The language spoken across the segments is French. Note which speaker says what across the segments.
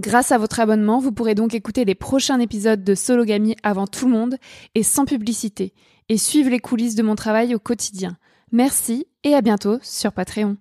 Speaker 1: Grâce à votre abonnement, vous pourrez donc écouter les prochains épisodes de Sologamy avant tout le monde et sans publicité, et suivre les coulisses de mon travail au quotidien. Merci et à bientôt sur Patreon.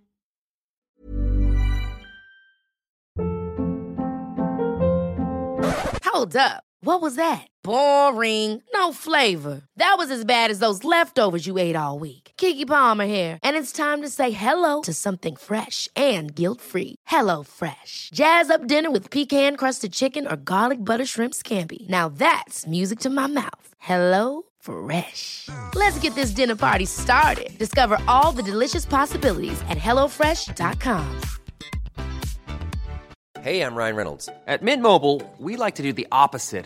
Speaker 2: Boring. No flavor. That was as bad as those leftovers you ate all week. Kiki Palmer here, and it's time to say hello to something fresh and guilt-free. Hello Fresh. Jazz up dinner with pecan-crusted chicken or garlic butter shrimp scampi. Now that's music to my mouth. Hello Fresh. Let's get this dinner party started. Discover all the delicious possibilities at hellofresh.com.
Speaker 3: Hey, I'm Ryan Reynolds. At Mint Mobile, we like to do the opposite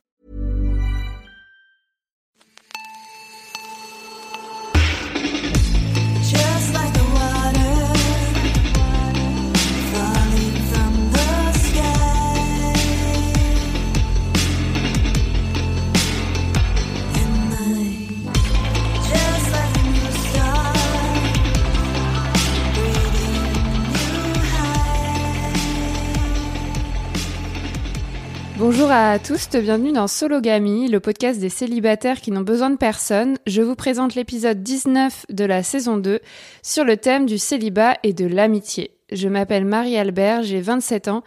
Speaker 1: Bonjour à tous, bienvenue dans Sologamy, le podcast des célibataires qui n'ont besoin de personne. Je vous présente l'épisode 19 de la saison 2 sur le thème du célibat et de l'amitié. Je m'appelle Marie-Albert, j'ai 27 ans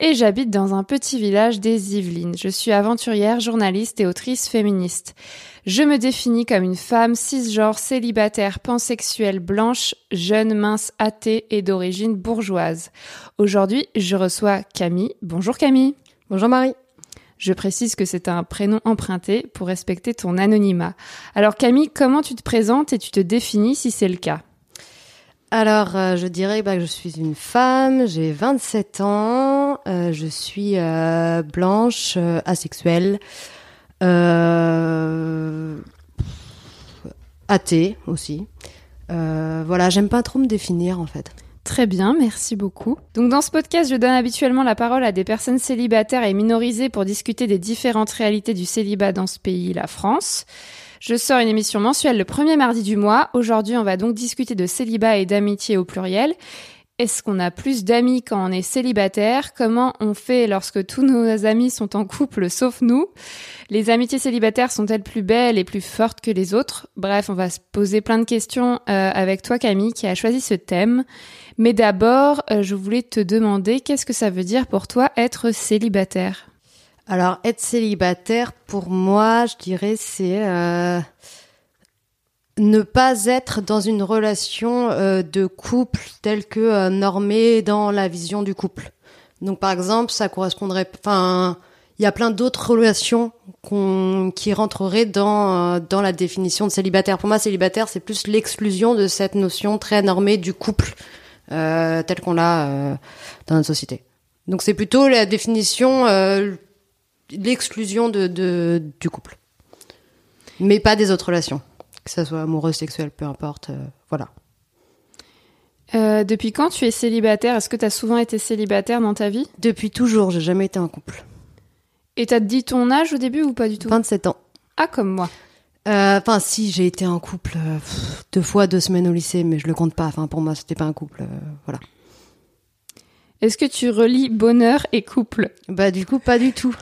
Speaker 1: et j'habite dans un petit village des Yvelines. Je suis aventurière, journaliste et autrice féministe. Je me définis comme une femme cisgenre, célibataire, pansexuelle, blanche, jeune, mince, athée et d'origine bourgeoise. Aujourd'hui, je reçois Camille. Bonjour Camille.
Speaker 4: Bonjour Marie.
Speaker 1: Je précise que c'est un prénom emprunté pour respecter ton anonymat. Alors Camille, comment tu te présentes et tu te définis si c'est le cas?
Speaker 4: Alors, euh, je dirais bah, que je suis une femme, j'ai 27 ans, euh, je suis euh, blanche, asexuelle, athée aussi. Voilà, j'aime pas trop me définir en fait.
Speaker 1: Très bien, merci beaucoup. Donc dans ce podcast, je donne habituellement la parole à des personnes célibataires et minorisées pour discuter des différentes réalités du célibat dans ce pays, la France. Je sors une émission mensuelle le premier mardi du mois. Aujourd'hui, on va donc discuter de célibat et d'amitié au pluriel. Est-ce qu'on a plus d'amis quand on est célibataire? Comment on fait lorsque tous nos amis sont en couple sauf nous? Les amitiés célibataires sont-elles plus belles et plus fortes que les autres? Bref, on va se poser plein de questions euh, avec toi Camille qui a choisi ce thème. Mais d'abord, euh, je voulais te demander qu'est-ce que ça veut dire pour toi être célibataire?
Speaker 4: Alors, être célibataire, pour moi, je dirais, c'est euh, ne pas être dans une relation euh, de couple telle que euh, normée dans la vision du couple. Donc, par exemple, ça correspondrait. Enfin, il y a plein d'autres relations qui rentreraient dans euh, dans la définition de célibataire. Pour moi, célibataire, c'est plus l'exclusion de cette notion très normée du couple euh, tel qu'on l'a euh, dans notre société. Donc, c'est plutôt la définition euh, l'exclusion de, de, du couple. Mais pas des autres relations que ça soit amoureux, sexuel, peu importe. euh, voilà.
Speaker 1: Euh, depuis quand tu es célibataire? Est-ce que tu as souvent été célibataire dans ta vie?
Speaker 4: Depuis toujours, j'ai jamais été en couple.
Speaker 1: Et t'as dit ton âge au début ou pas du tout?
Speaker 4: 27 ans.
Speaker 1: Ah, comme moi.
Speaker 4: Euh, Enfin, si, j'ai été en couple euh, deux fois, deux semaines au lycée, mais je le compte pas. Enfin, pour moi, c'était pas un couple. voilà.
Speaker 1: Est-ce que tu relis bonheur et couple?
Speaker 4: Bah, du coup, pas du tout.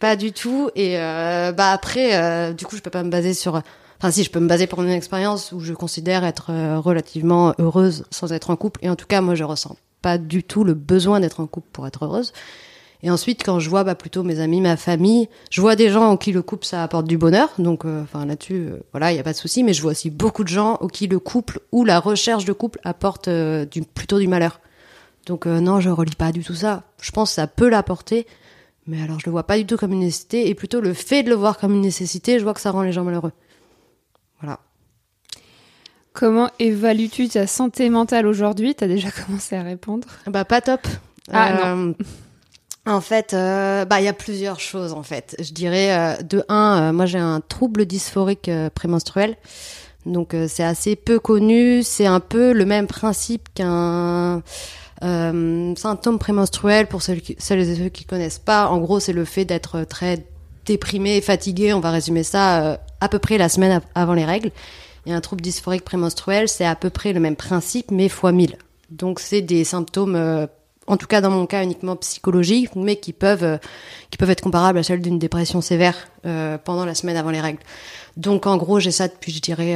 Speaker 4: Pas du tout. Et bah après, du coup, je peux pas me baser sur. Enfin, si, je peux me baser pour une expérience où je considère être euh, relativement heureuse sans être en couple. Et en tout cas, moi, je ressens pas du tout le besoin d'être en couple pour être heureuse. Et ensuite, quand je vois bah, plutôt mes amis, ma famille, je vois des gens en qui le couple ça apporte du bonheur. Donc, euh, enfin là-dessus, euh, voilà, il y a pas de souci. Mais je vois aussi beaucoup de gens au qui le couple ou la recherche de couple apporte du, plutôt du malheur. Donc non, je relis pas du tout ça. Je pense que ça peut l'apporter, mais alors je le vois pas du tout comme une nécessité et plutôt le fait de le voir comme une nécessité, je vois que ça rend les gens malheureux. Voilà.
Speaker 1: Comment évalues-tu ta santé mentale aujourd'hui? T'as déjà commencé à répondre.
Speaker 4: Bah pas top.
Speaker 1: Ah,
Speaker 4: Euh, En fait, euh, bah il y a plusieurs choses en fait. Je dirais euh, de un, moi j'ai un trouble dysphorique prémenstruel. Donc c'est assez peu connu, c'est un peu le même principe qu'un symptôme prémenstruel pour celles, qui- celles et ceux qui connaissent pas. En gros, c'est le fait d'être très déprimé, fatigué, on va résumer ça euh, à peu près la semaine av- avant les règles. Et un trouble dysphorique prémenstruel, c'est à peu près le même principe mais fois 1000. Donc c'est des symptômes euh, en tout cas dans mon cas uniquement psychologiques, mais qui peuvent euh, qui peuvent être comparables à celles d'une dépression sévère pendant la semaine avant les règles. Donc en gros, j'ai ça depuis je dirais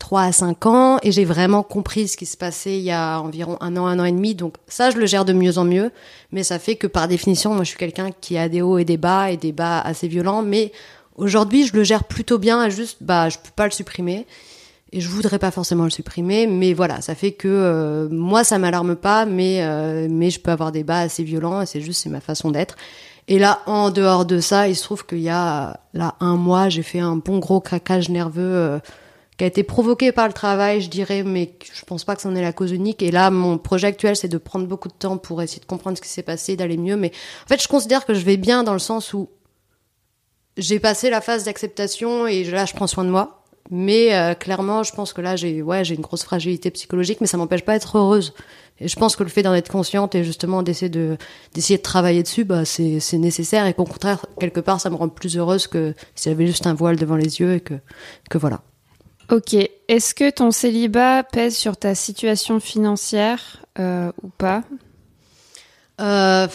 Speaker 4: 3 à 5 ans et j'ai vraiment compris ce qui se passait il y a environ un an, un an et demi. Donc ça, je le gère de mieux en mieux, mais ça fait que par définition, moi je suis quelqu'un qui a des hauts et des bas et des bas assez violents, mais aujourd'hui, je le gère plutôt bien, juste bah je peux pas le supprimer. Et je voudrais pas forcément le supprimer, mais voilà, ça fait que euh, moi ça m'alarme pas, mais euh, mais je peux avoir des bas assez violents, c'est juste c'est ma façon d'être. Et là, en dehors de ça, il se trouve qu'il y a là un mois, j'ai fait un bon gros craquage nerveux euh, qui a été provoqué par le travail, je dirais, mais je pense pas que c'en est la cause unique. Et là, mon projet actuel, c'est de prendre beaucoup de temps pour essayer de comprendre ce qui s'est passé, d'aller mieux. Mais en fait, je considère que je vais bien dans le sens où j'ai passé la phase d'acceptation et là, je prends soin de moi. Mais euh, clairement, je pense que là, j'ai ouais, j'ai une grosse fragilité psychologique, mais ça m'empêche pas d'être heureuse. Et je pense que le fait d'en être consciente et justement d'essayer de d'essayer de travailler dessus, bah c'est c'est nécessaire et qu'au contraire, quelque part, ça me rend plus heureuse que si j'avais juste un voile devant les yeux et que que voilà.
Speaker 1: Ok. Est-ce que ton célibat pèse sur ta situation financière euh, ou pas?
Speaker 4: Euh,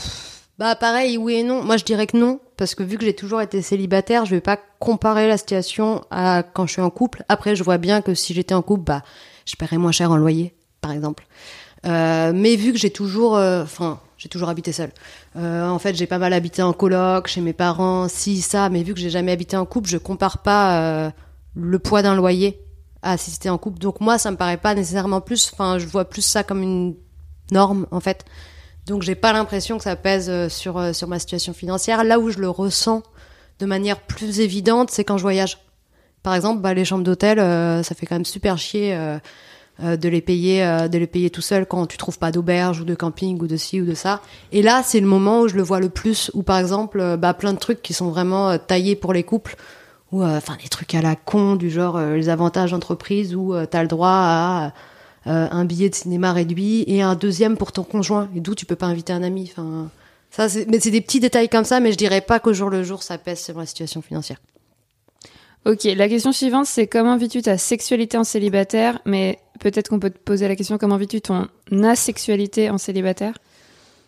Speaker 4: bah pareil, oui et non. Moi, je dirais que non, parce que vu que j'ai toujours été célibataire, je vais pas comparer la situation à quand je suis en couple. Après, je vois bien que si j'étais en couple, bah, je paierais moins cher en loyer, par exemple. Euh, mais vu que j'ai toujours, enfin, j'ai toujours habité seule. En fait, j'ai pas mal habité en coloc, chez mes parents, si ça. Mais vu que j'ai jamais habité en couple, je compare pas le poids d'un loyer à en couple. Donc moi, ça me paraît pas nécessairement plus. Enfin, je vois plus ça comme une norme, en fait. Donc j'ai pas l'impression que ça pèse euh, sur euh, sur ma situation financière. Là où je le ressens de manière plus évidente, c'est quand je voyage. Par exemple, bah, les chambres d'hôtel, euh, ça fait quand même super chier de les payer de les payer tout seul quand tu trouves pas d'auberge ou de camping ou de ci ou de ça. Et là, c'est le moment où je le vois le plus. Ou par exemple, bah, plein de trucs qui sont vraiment taillés pour les couples. Ou euh, enfin des trucs à la con du genre euh, les avantages d'entreprise où tu t'as le droit à euh, un billet de cinéma réduit et un deuxième pour ton conjoint et d'où tu peux pas inviter un ami. Enfin, ça, mais c'est des petits détails comme ça, mais je dirais pas qu'au jour le jour ça pèse sur la situation financière.
Speaker 1: Ok. La question suivante, c'est comment vis-tu ta sexualité en célibataire? Mais peut-être qu'on peut te poser la question comment vis-tu ton asexualité en célibataire?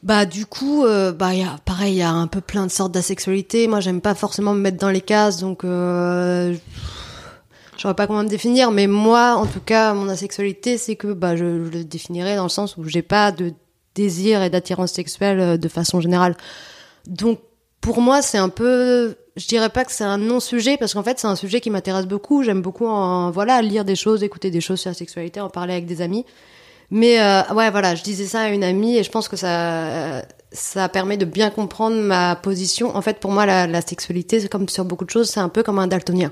Speaker 4: Bah du coup, euh, bah y a pareil, il y a un peu plein de sortes d'asexualité. Moi, j'aime pas forcément me mettre dans les cases, donc euh, je saurais pas comment me définir. Mais moi, en tout cas, mon asexualité, c'est que bah je, le définirais dans le sens où j'ai pas de désir et d'attirance sexuelle euh, de façon générale. Donc pour moi, c'est un peu, je dirais pas que c'est un non-sujet parce qu'en fait, c'est un sujet qui m'intéresse beaucoup. J'aime beaucoup voilà lire des choses, écouter des choses sur la sexualité, en parler avec des amis. Mais euh, ouais, voilà, je disais ça à une amie et je pense que ça, ça permet de bien comprendre ma position. En fait, pour moi, la, sexualité, c'est comme sur beaucoup de choses, c'est un peu comme un daltonien.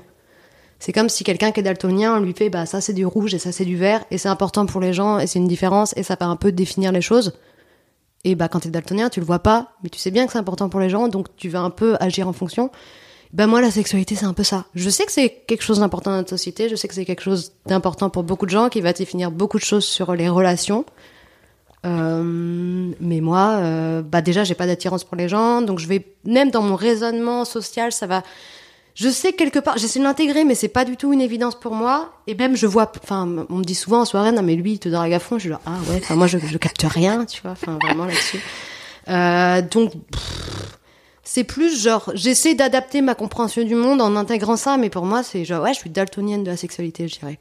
Speaker 4: C'est comme si quelqu'un qui est daltonien, on lui fait, bah ça c'est du rouge et ça c'est du vert et c'est important pour les gens et c'est une différence et ça peut un peu définir les choses. Et bah quand t'es daltonien, tu le vois pas, mais tu sais bien que c'est important pour les gens, donc tu vas un peu agir en fonction. Ben moi, la sexualité, c'est un peu ça. Je sais que c'est quelque chose d'important dans notre société. Je sais que c'est quelque chose d'important pour beaucoup de gens, qui va définir beaucoup de choses sur les relations. Euh, mais moi, euh, bah déjà, j'ai pas d'attirance pour les gens, donc je vais même dans mon raisonnement social, ça va. Je sais quelque part, j'essaie de l'intégrer, mais c'est pas du tout une évidence pour moi. Et même, je vois, enfin, on me dit souvent en soirée, non mais lui, il te drague à fond. Je suis là, ah ouais. Enfin, moi, je, je capte rien, tu vois. Enfin, vraiment là-dessus. Euh, donc, pff, c'est plus genre, j'essaie d'adapter ma compréhension du monde en intégrant ça, mais pour moi, c'est genre, ouais, je suis daltonienne de la sexualité, je dirais.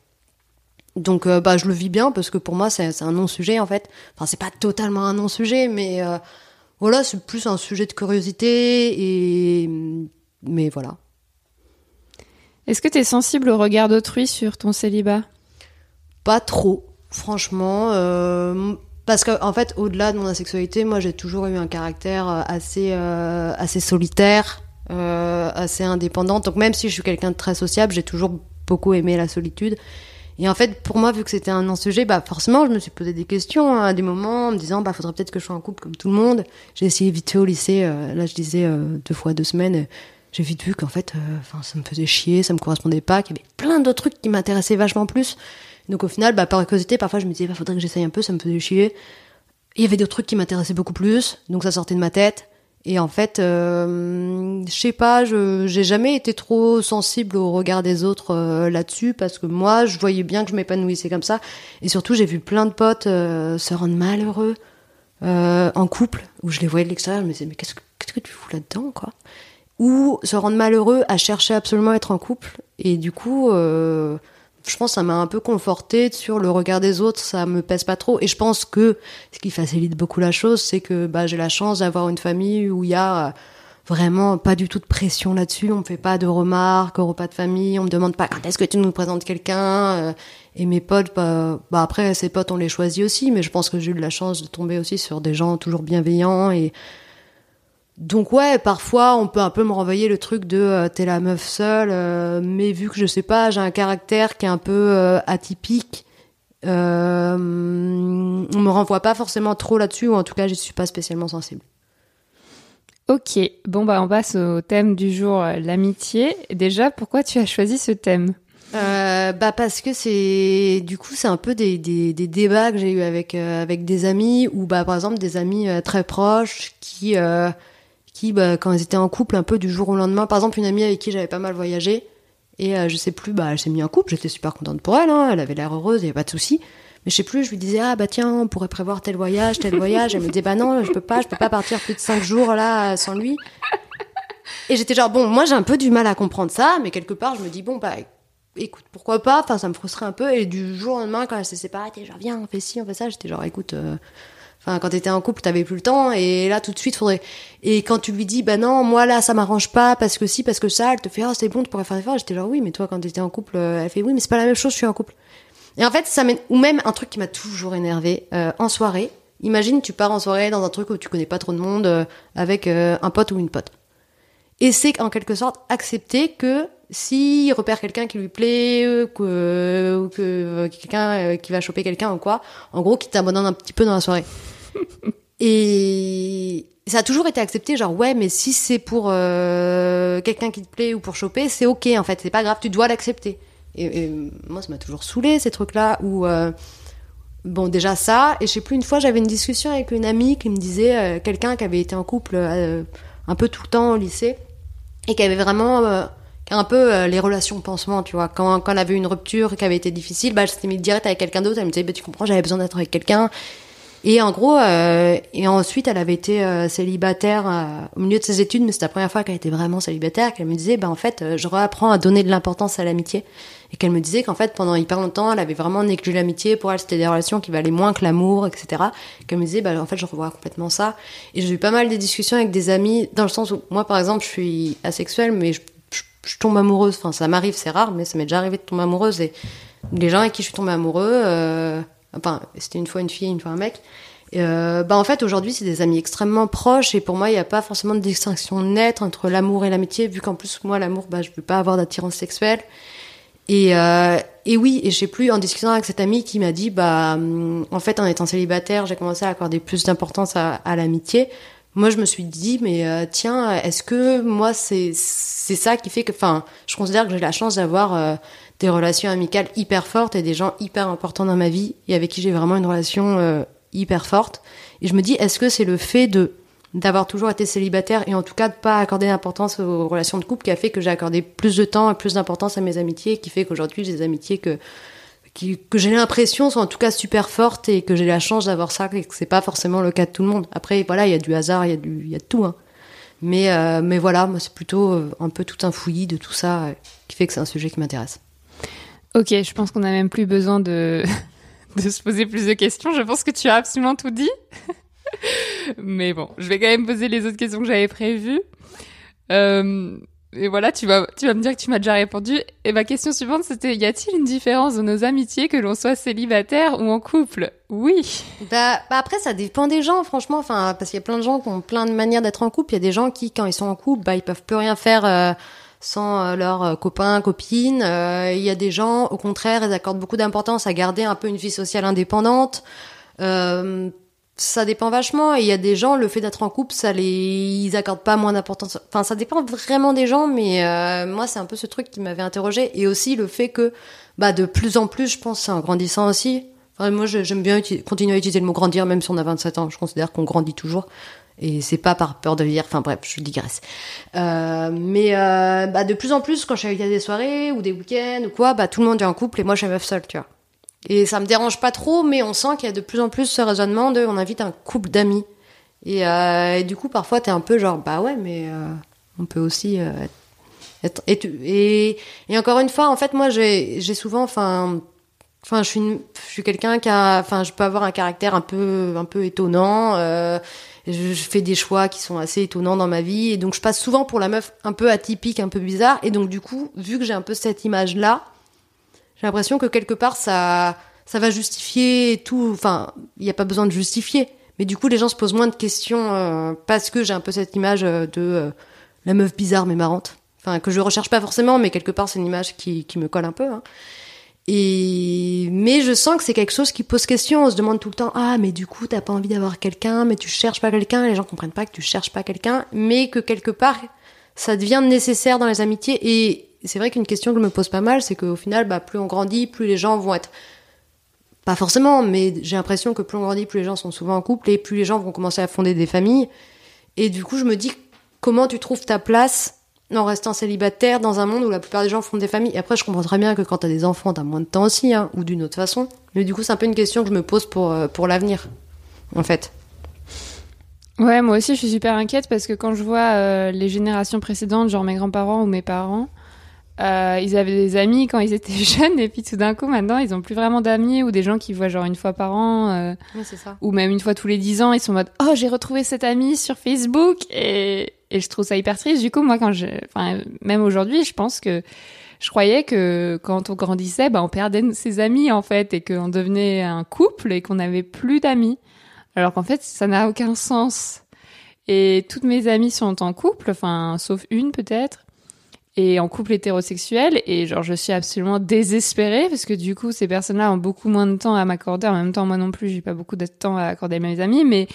Speaker 4: Donc, euh, bah, je le vis bien parce que pour moi, c'est un non-sujet en fait. Enfin, c'est pas totalement un non-sujet, mais euh, voilà, c'est plus un sujet de curiosité et. Mais voilà.
Speaker 1: Est-ce que tu es sensible au regard d'autrui sur ton célibat?
Speaker 4: Pas trop, franchement. euh, parce que en fait, au-delà de mon asexualité, moi, j'ai toujours eu un caractère euh, assez euh, assez solitaire, euh, assez indépendante. Donc même si je suis quelqu'un de très sociable, j'ai toujours beaucoup aimé la solitude. Et en fait, pour moi, vu que c'était un non-sujet, bah forcément, je me suis posé des questions hein, à des moments, en me disant, bah faudrait peut-être que je sois en couple comme tout le monde. J'ai essayé vite fait au lycée. euh, là, je disais euh, deux fois deux semaines. euh, J'ai vite vu qu'en fait, euh, enfin, ça me faisait chier, ça me correspondait pas, qu'il y avait plein d'autres trucs qui m'intéressaient vachement plus. Donc au final, bah, par curiosité, parfois je me disais, bah, faudrait que j'essaye un peu, ça me faisait chier. Il y avait d'autres trucs qui m'intéressaient beaucoup plus, donc ça sortait de ma tête. Et en fait, euh, je sais pas, j'ai jamais été trop sensible au regard des autres euh, là-dessus parce que moi, je voyais bien que je m'épanouissais comme ça. Et surtout, j'ai vu plein de potes euh, se rendre malheureux en couple, où je les voyais de l'extérieur, je me disais mais qu'est-ce que qu'est-ce que tu fous là-dedans, quoi? Ou se rendre malheureux à chercher absolument à être en couple. Et du coup, je pense que ça m'a un peu conforté sur le regard des autres, ça me pèse pas trop. Et je pense que ce qui facilite beaucoup la chose, c'est que bah, j'ai la chance d'avoir une famille où il y a euh, vraiment pas du tout de pression là-dessus. On me fait pas de remarques au repas de famille, on me demande pas quand est-ce que tu nous présentes quelqu'un. euh, et mes potes, bah, bah après, ces potes, on les choisit aussi, mais je pense que j'ai eu de la chance de tomber aussi sur des gens toujours bienveillants et donc ouais, parfois on peut un peu me renvoyer le truc de euh, t'es la meuf seule, euh, mais vu que je sais pas, j'ai un caractère qui est un peu euh, atypique, on me renvoie pas forcément trop là-dessus, ou en tout cas je suis pas spécialement sensible.
Speaker 1: Ok, bon bah on passe au thème du jour, l'amitié. Déjà, pourquoi tu as choisi ce thème?
Speaker 4: Euh, bah parce que c'est du coup c'est un peu des, des, des débats que j'ai eu avec euh, avec des amis ou bah par exemple des amis euh, très proches qui qui bah, quand ils étaient en couple un peu du jour au lendemain. Par exemple une amie avec qui j'avais pas mal voyagé. Et euh, je sais plus bah elle s'est mise en couple. J'étais super contente pour elle hein, elle avait l'air heureuse il y avait pas de souci. Mais je sais plus je lui disais ah bah tiens on pourrait prévoir tel voyage tel voyage. Elle me disait bah non je peux pas je peux pas partir plus de cinq jours là sans lui. Et j'étais genre bon moi j'ai un peu du mal à comprendre ça. Mais quelque part je me dis bon bah écoute, pourquoi pas? Enfin, ça me frustrait un peu. Et du jour au lendemain, quand elle s'est séparée, t'es genre, viens, on fait ci, on fait ça. J'étais genre, écoute, euh, enfin, quand t'étais en couple, t'avais plus le temps. Et là, tout de suite, faudrait. Et quand tu lui dis, bah non, moi là, ça m'arrange pas parce que si, parce que ça, elle te fait, ah, c'est bon, tu pourrais faire des efforts. J'étais genre, oui, mais toi, quand t'étais en couple, euh, elle fait, oui, mais c'est pas la même chose, je suis en couple. Et en fait, ça mène. Ou même un truc qui m'a toujours énervé euh, en soirée. Imagine, tu pars en soirée dans un truc où tu connais pas trop de monde euh, avec euh, un pote ou une pote. Et c'est en quelque sorte accepter que s'il repère quelqu'un qui lui plaît, euh, que, ou que euh, quelqu'un euh, qui va choper quelqu'un ou quoi, en gros, qui t'abandonne un petit peu dans la soirée. Et ça a toujours été accepté, genre ouais, mais si c'est pour euh, quelqu'un qui te plaît ou pour choper, c'est ok en fait, c'est pas grave, tu dois l'accepter. Et, moi, ça m'a toujours saoulé ces trucs-là où euh, bon déjà ça, et je sais plus une fois j'avais une discussion avec une amie qui me disait euh, quelqu'un qui avait été en couple euh, un peu tout le temps au lycée et qui avait vraiment un peu les relations pansement, tu vois. Quand, quand elle avait une rupture qui avait été difficile, bah, elle s'était mise direct avec quelqu'un d'autre. Elle me disait, bah, tu comprends, j'avais besoin d'être avec quelqu'un. Et en gros, euh, et ensuite, elle avait été euh, célibataire euh, au milieu de ses études, mais c'était la première fois qu'elle était vraiment célibataire, qu'elle me disait, bah, en fait, euh, je réapprends à donner de l'importance à l'amitié. Et qu'elle me disait qu'en fait, pendant hyper longtemps, elle avait vraiment négligé l'amitié. Pour elle, c'était des relations qui valaient moins que l'amour, etc. Qu'elle me disait, bah, en fait, je revois complètement ça. Et j'ai eu pas mal de discussions avec des amis, dans le sens où, moi, par exemple, je suis asexuelle, mais je, je, tombe amoureuse. Enfin, ça m'arrive, c'est rare, mais ça m'est déjà arrivé de tomber amoureuse. Et les gens avec qui je suis tombée amoureux, euh, enfin, c'était une fois une fille, une fois un mec. Euh, bah en fait aujourd'hui c'est des amis extrêmement proches et pour moi il n'y a pas forcément de distinction nette entre l'amour et l'amitié vu qu'en plus moi l'amour bah je veux pas avoir d'attirance sexuelle et euh, et oui et je sais plus en discutant avec cette amie qui m'a dit bah hum, en fait en étant célibataire j'ai commencé à accorder plus d'importance à, à l'amitié moi je me suis dit mais euh, tiens est-ce que moi c'est c'est ça qui fait que enfin je considère que j'ai la chance d'avoir euh, des relations amicales hyper fortes et des gens hyper importants dans ma vie et avec qui j'ai vraiment une relation euh, hyper forte et je me dis est-ce que c'est le fait de d'avoir toujours été célibataire et en tout cas de pas accorder d'importance aux relations de couple qui a fait que j'ai accordé plus de temps et plus d'importance à mes amitiés qui fait qu'aujourd'hui j'ai des amitiés que qui, que j'ai l'impression sont en tout cas super fortes et que j'ai la chance d'avoir ça et que c'est pas forcément le cas de tout le monde. Après, voilà, il y a du hasard, il y a du, il y a de tout. Hein. Mais, euh, mais voilà, moi, c'est plutôt euh, un peu tout un fouillis de tout ça euh, qui fait que c'est un sujet qui m'intéresse.
Speaker 1: Ok, je pense qu'on n'a même plus besoin de... de se poser plus de questions. Je pense que tu as absolument tout dit. Mais bon, je vais quand même poser les autres questions que j'avais prévues. Euh, et voilà, tu vas, tu vas me dire que tu m'as déjà répondu. Et ma question suivante, c'était y a-t-il une différence dans nos amitiés que l'on soit célibataire ou en couple? Oui.
Speaker 4: Bah, bah après, ça dépend des gens, franchement. Enfin, parce qu'il y a plein de gens qui ont plein de manières d'être en couple. Il y a des gens qui, quand ils sont en couple, bah, ils peuvent plus rien faire euh, sans euh, leurs euh, copains, copines. Euh, Il y a des gens, au contraire, ils accordent beaucoup d'importance à garder un peu une vie sociale indépendante. Ça dépend vachement. Et il y a des gens, le fait d'être en couple, ça les, ils accordent pas moins d'importance. Enfin, ça dépend vraiment des gens, mais moi, c'est un peu ce truc qui m'avait interrogé. Et aussi le fait que, bah, de plus en plus, je pense, en grandissant aussi. Moi, j'aime bien continuer à utiliser le mot grandir, même si on a 27 ans. Je considère qu'on grandit toujours. Et c'est pas par peur de vieillir. Enfin, bref, je digresse. Euh, mais euh, bah, de plus en plus, quand je suis à des soirées ou des week-ends ou quoi, bah, tout le monde est en couple et moi, je suis meuf seule, tu vois. Et ça me dérange pas trop, mais on sent qu'il y a de plus en plus ce raisonnement de on invite un couple d'amis. Et, euh, du coup, parfois, t'es un peu genre, bah ouais, mais on peut aussi être. Et, encore une fois, en fait, moi, j'ai souvent, enfin. Enfin, je suis, suis quelqu'un qui a, enfin, je peux avoir un caractère un peu, un peu étonnant. Je, je fais des choix qui sont assez étonnants dans ma vie, et donc je passe souvent pour la meuf un peu atypique, un peu bizarre. Et donc du coup, vu que j'ai un peu cette image-là, j'ai l'impression que quelque part ça ça va justifier tout enfin il n'y a pas besoin de justifier mais du coup les gens se posent moins de questions euh, parce que j'ai un peu cette image euh, de euh, la meuf bizarre mais marrante enfin que je recherche pas forcément mais quelque part c'est une image qui, qui me colle un peu hein. Et mais je sens que c'est quelque chose qui pose question. On se demande tout le temps ah mais du coup t'as pas envie d'avoir quelqu'un mais tu cherches pas quelqu'un. Les gens comprennent pas que tu cherches pas quelqu'un mais que quelque part ça devient nécessaire dans les amitiés. Et c'est vrai qu'une question que je me pose pas mal, c'est qu'au final, bah, plus on grandit, plus les gens vont être pas forcément, mais j'ai l'impression que plus on grandit, plus les gens sont souvent en couple et plus les gens vont commencer à fonder des familles. Et du coup, je me dis comment tu trouves ta place en restant célibataire dans un monde où la plupart des gens fondent des familles. Et après, je comprends très bien que quand t'as des enfants, t'as moins de temps aussi, hein, ou d'une autre façon. Mais du coup, c'est un peu une question que je me pose pour, euh, l'avenir, en fait.
Speaker 1: Ouais, moi aussi, je suis super inquiète parce que quand je vois euh, les générations précédentes, genre mes grands-parents ou mes parents, euh, ils avaient des amis quand ils étaient jeunes et puis tout d'un coup, maintenant, ils ont plus vraiment d'amis ou des gens qui voient genre une fois par an euh,
Speaker 4: Oui, ça.
Speaker 1: ou même une fois tous les dix ans, ils sont en mode oh j'ai retrouvé cet ami sur Facebook et et je trouve ça hyper triste. Du coup, moi, quand je, enfin, même aujourd'hui, je pense que je croyais que quand on grandissait, bah, on perdait ses amis en fait et qu'on devenait un couple et qu'on n'avait plus d'amis. Alors qu'en fait, ça n'a aucun sens. Et toutes mes amies sont en couple, enfin, sauf une peut-être, et en couple hétérosexuel. Et genre, je suis absolument désespérée parce que du coup, ces personnes-là ont beaucoup moins de temps à m'accorder. En même temps, moi non plus, j'ai pas beaucoup de temps à accorder à mes amis. Mais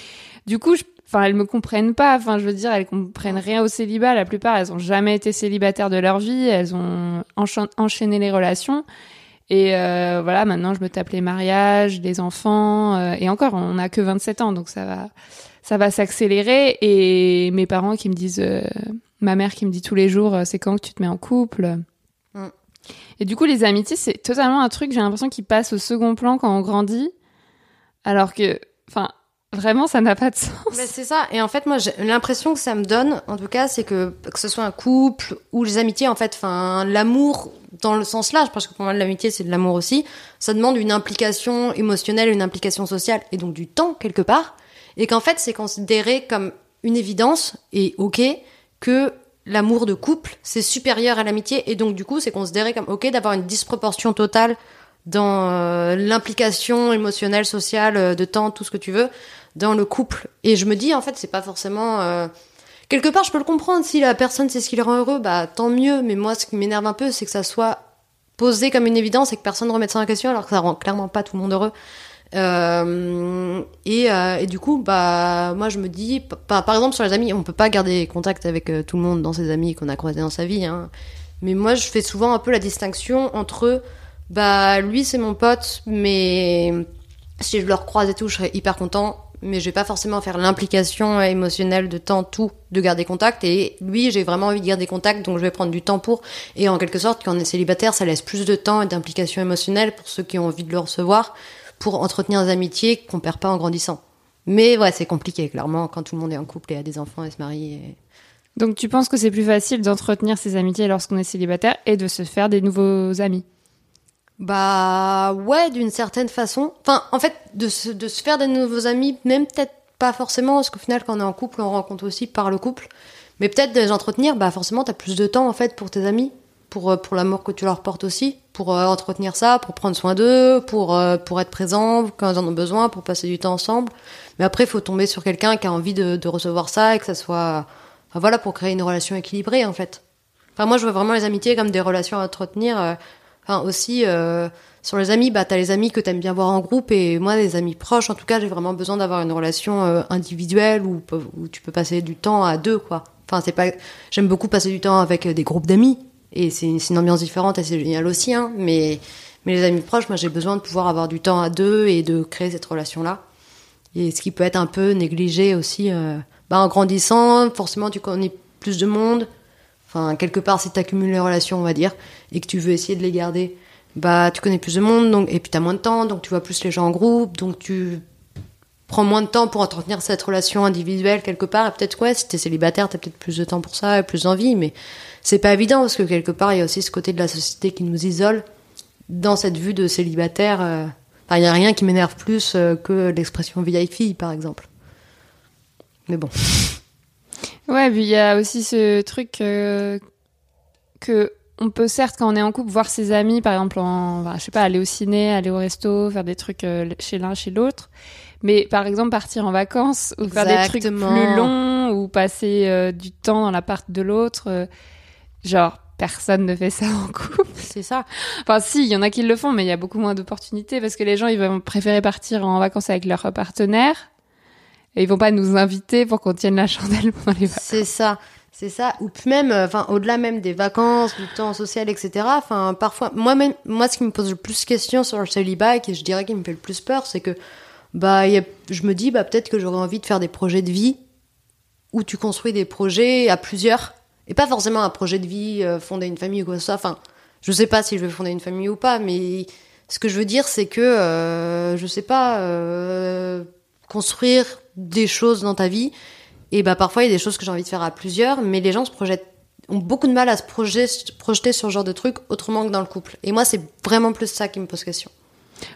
Speaker 1: du coup, je, enfin, elles me comprennent pas. Enfin, je veux dire, elles comprennent rien au célibat. La plupart, elles ont jamais été célibataires de leur vie. Elles ont enchaîné les relations. Et euh, voilà, maintenant je me tape les mariages, les enfants, euh, et encore, on n'a que 27 ans, donc ça va, ça va s'accélérer. Et mes parents qui me disent, euh, ma mère qui me dit tous les jours, euh, c'est quand que tu te mets en couple?
Speaker 4: Mm.
Speaker 1: Et du coup, les amitiés, c'est totalement un truc, j'ai l'impression, qui passe au second plan quand on grandit, alors que, enfin, vraiment, ça n'a pas de sens.
Speaker 4: Ben, c'est ça. Et en fait, moi, j'ai l'impression que ça me donne, en tout cas, c'est que que ce soit un couple ou les amitiés, en fait, enfin, l'amour dans le sens large, parce que pour moi, l'amitié, c'est de l'amour aussi. Ça demande une implication émotionnelle, une implication sociale, et donc du temps quelque part. Et qu'en fait, c'est considéré comme une évidence et ok que l'amour de couple c'est supérieur à l'amitié, et donc du coup, c'est considéré comme ok d'avoir une disproportion totale dans euh, l'implication émotionnelle, sociale, euh, de temps, tout ce que tu veux, dans le couple. Et je me dis, en fait, c'est pas forcément... euh, Quelque part, je peux le comprendre. Si la personne sait ce qui le rend heureux, bah tant mieux. Mais moi, ce qui m'énerve un peu, c'est que ça soit posé comme une évidence et que personne ne remette ça en question, alors que ça rend clairement pas tout le monde heureux. Euh, et, euh, et du coup, bah, moi, je me dis, par, par exemple, sur les amis, on peut pas garder contact avec euh, tout le monde dans ses amis qu'on a croisés dans sa vie. Hein. Mais moi, je fais souvent un peu la distinction entre, bah, lui, c'est mon pote, mais si je le recroise et tout, je serais hyper content. Mais je vais pas forcément faire l'implication émotionnelle de temps, tout, de garder contact. Et lui, j'ai vraiment envie de garder contact, donc je vais prendre du temps pour. Et en quelque sorte, quand on est célibataire, ça laisse plus de temps et d'implication émotionnelle pour ceux qui ont envie de le recevoir, pour entretenir des amitiés qu'on perd pas en grandissant. Mais ouais, c'est compliqué, clairement, quand tout le monde est en couple et a des enfants et se marie. et-
Speaker 1: Donc tu penses que c'est plus facile d'entretenir ses amitiés lorsqu'on est célibataire et de se faire des nouveaux amis?
Speaker 4: Bah ouais, d'une certaine façon. Enfin, en fait, de se, de se faire des nouveaux amis, même peut-être pas forcément, parce qu'au final, quand on est en couple, on rencontre aussi par le couple. Mais peut-être de les entretenir, bah forcément, t'as plus de temps en fait pour tes amis, pour, euh, pour l'amour que tu leur portes aussi, pour euh, entretenir ça, pour prendre soin d'eux, pour, euh, pour être présent quand ils en ont besoin, pour passer du temps ensemble. Mais après, il faut tomber sur quelqu'un qui a envie de, recevoir ça et que ça soit. Voilà, pour créer une relation équilibrée en fait. Moi, je vois vraiment les amitiés comme des relations à entretenir. euh, Enfin, aussi, sur les amis, bah, t'as les amis que t'aimes bien voir en groupe, et moi, les amis proches, en tout cas, j'ai vraiment besoin d'avoir une relation individuelle où, où tu peux passer du temps à deux, quoi. Enfin, c'est pas. J'aime beaucoup passer du temps avec des groupes d'amis, et c'est une ambiance différente, c'est génial aussi, hein. Mais, mais les amis proches, moi, j'ai besoin de pouvoir avoir du temps à deux et de créer cette relation-là. Et ce qui peut être un peu négligé aussi, euh, bah, en grandissant, forcément, tu connais plus de monde. Enfin, quelque part, si tu accumules les relations, on va dire, et que tu veux essayer de les garder, bah, tu connais plus de monde, donc, et puis tu as moins de temps, donc tu vois plus les gens en groupe, donc tu prends moins de temps pour entretenir cette relation individuelle quelque part, et peut-être, ouais, si t'es célibataire, t'as peut-être plus de temps pour ça, plus d'envie, mais c'est pas évident, parce que quelque part, il y a aussi ce côté de la société qui nous isole dans cette vue de célibataire. euh, Enfin, il y a rien qui m'énerve plus euh, que l'expression vieille fille, par exemple. Mais bon.
Speaker 1: Ouais, puis il y a aussi ce truc euh, que on peut certes quand on est en couple voir ses amis, par exemple, en, je sais pas, aller au ciné, aller au resto, faire des trucs euh, chez l'un, chez l'autre. Mais par exemple partir en vacances ou faire des trucs plus longs ou passer euh, du temps dans l'appart de l'autre, euh, genre personne ne fait ça en couple.
Speaker 4: C'est ça.
Speaker 1: Enfin si, il y en a qui le font, mais il y a beaucoup moins d'opportunités parce que les gens ils vont préférer partir en vacances avec leur partenaire et ils vont pas nous inviter pour qu'on tienne la chandelle pendant les vacances.
Speaker 4: C'est ça, c'est ça. Ou même, euh, enfin, au-delà même des vacances, du temps social, etc. Enfin, parfois, moi même, moi, ce qui me pose le plus de questions sur le célibat et qui, je dirais, qui me fait le plus peur, c'est que, bah, y a- je me dis, bah, peut-être que j'aurais envie de faire des projets de vie où tu construis des projets à plusieurs et pas forcément un projet de vie, euh, fonder une famille ou quoi que ce soit. Enfin, je sais pas si je veux fonder une famille ou pas, mais ce que je veux dire, c'est que, euh, je sais pas, euh, construire des choses dans ta vie. Et bah parfois il y a des choses que j'ai envie de faire à plusieurs, mais les gens se projettent ont beaucoup de mal à se projeter, projeter sur ce genre de truc autrement que dans le couple. Et moi c'est vraiment plus ça qui me pose question.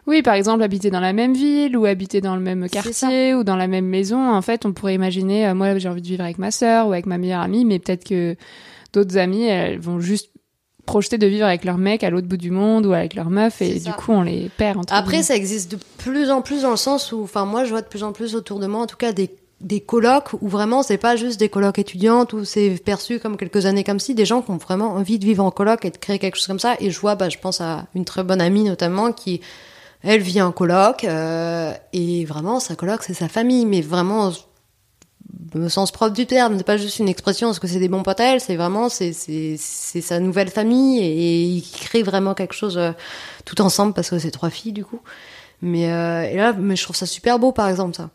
Speaker 1: Oui, par exemple, habiter dans la même ville ou habiter dans le même quartier ou dans la même maison. En fait, on pourrait imaginer, euh, moi, j'ai envie de vivre avec ma sœur ou avec ma meilleure amie, mais peut-être que d'autres amies, elles vont juste projeter de vivre avec leur mec à l'autre bout du monde ou avec leur meuf et du coup, on les perd. Entre
Speaker 4: Après ça existe de plus en plus dans le sens où, enfin moi je vois de plus en plus autour de moi en tout cas des des colocs où vraiment c'est pas juste des colocs étudiantes où c'est perçu comme quelques années comme si des gens qui ont vraiment envie de vivre en coloc et de créer quelque chose comme ça et je vois bah je pense à une très bonne amie notamment qui elle vit en coloc euh, et vraiment sa coloc c'est sa famille mais vraiment au sens propre du terme, c'est pas juste une expression parce que c'est des bons potes à elle, c'est vraiment c'est c'est sa nouvelle famille et ils créent vraiment quelque chose euh, tout ensemble parce que c'est trois filles du coup. Mais euh, et là, mais je trouve ça super beau par exemple ça.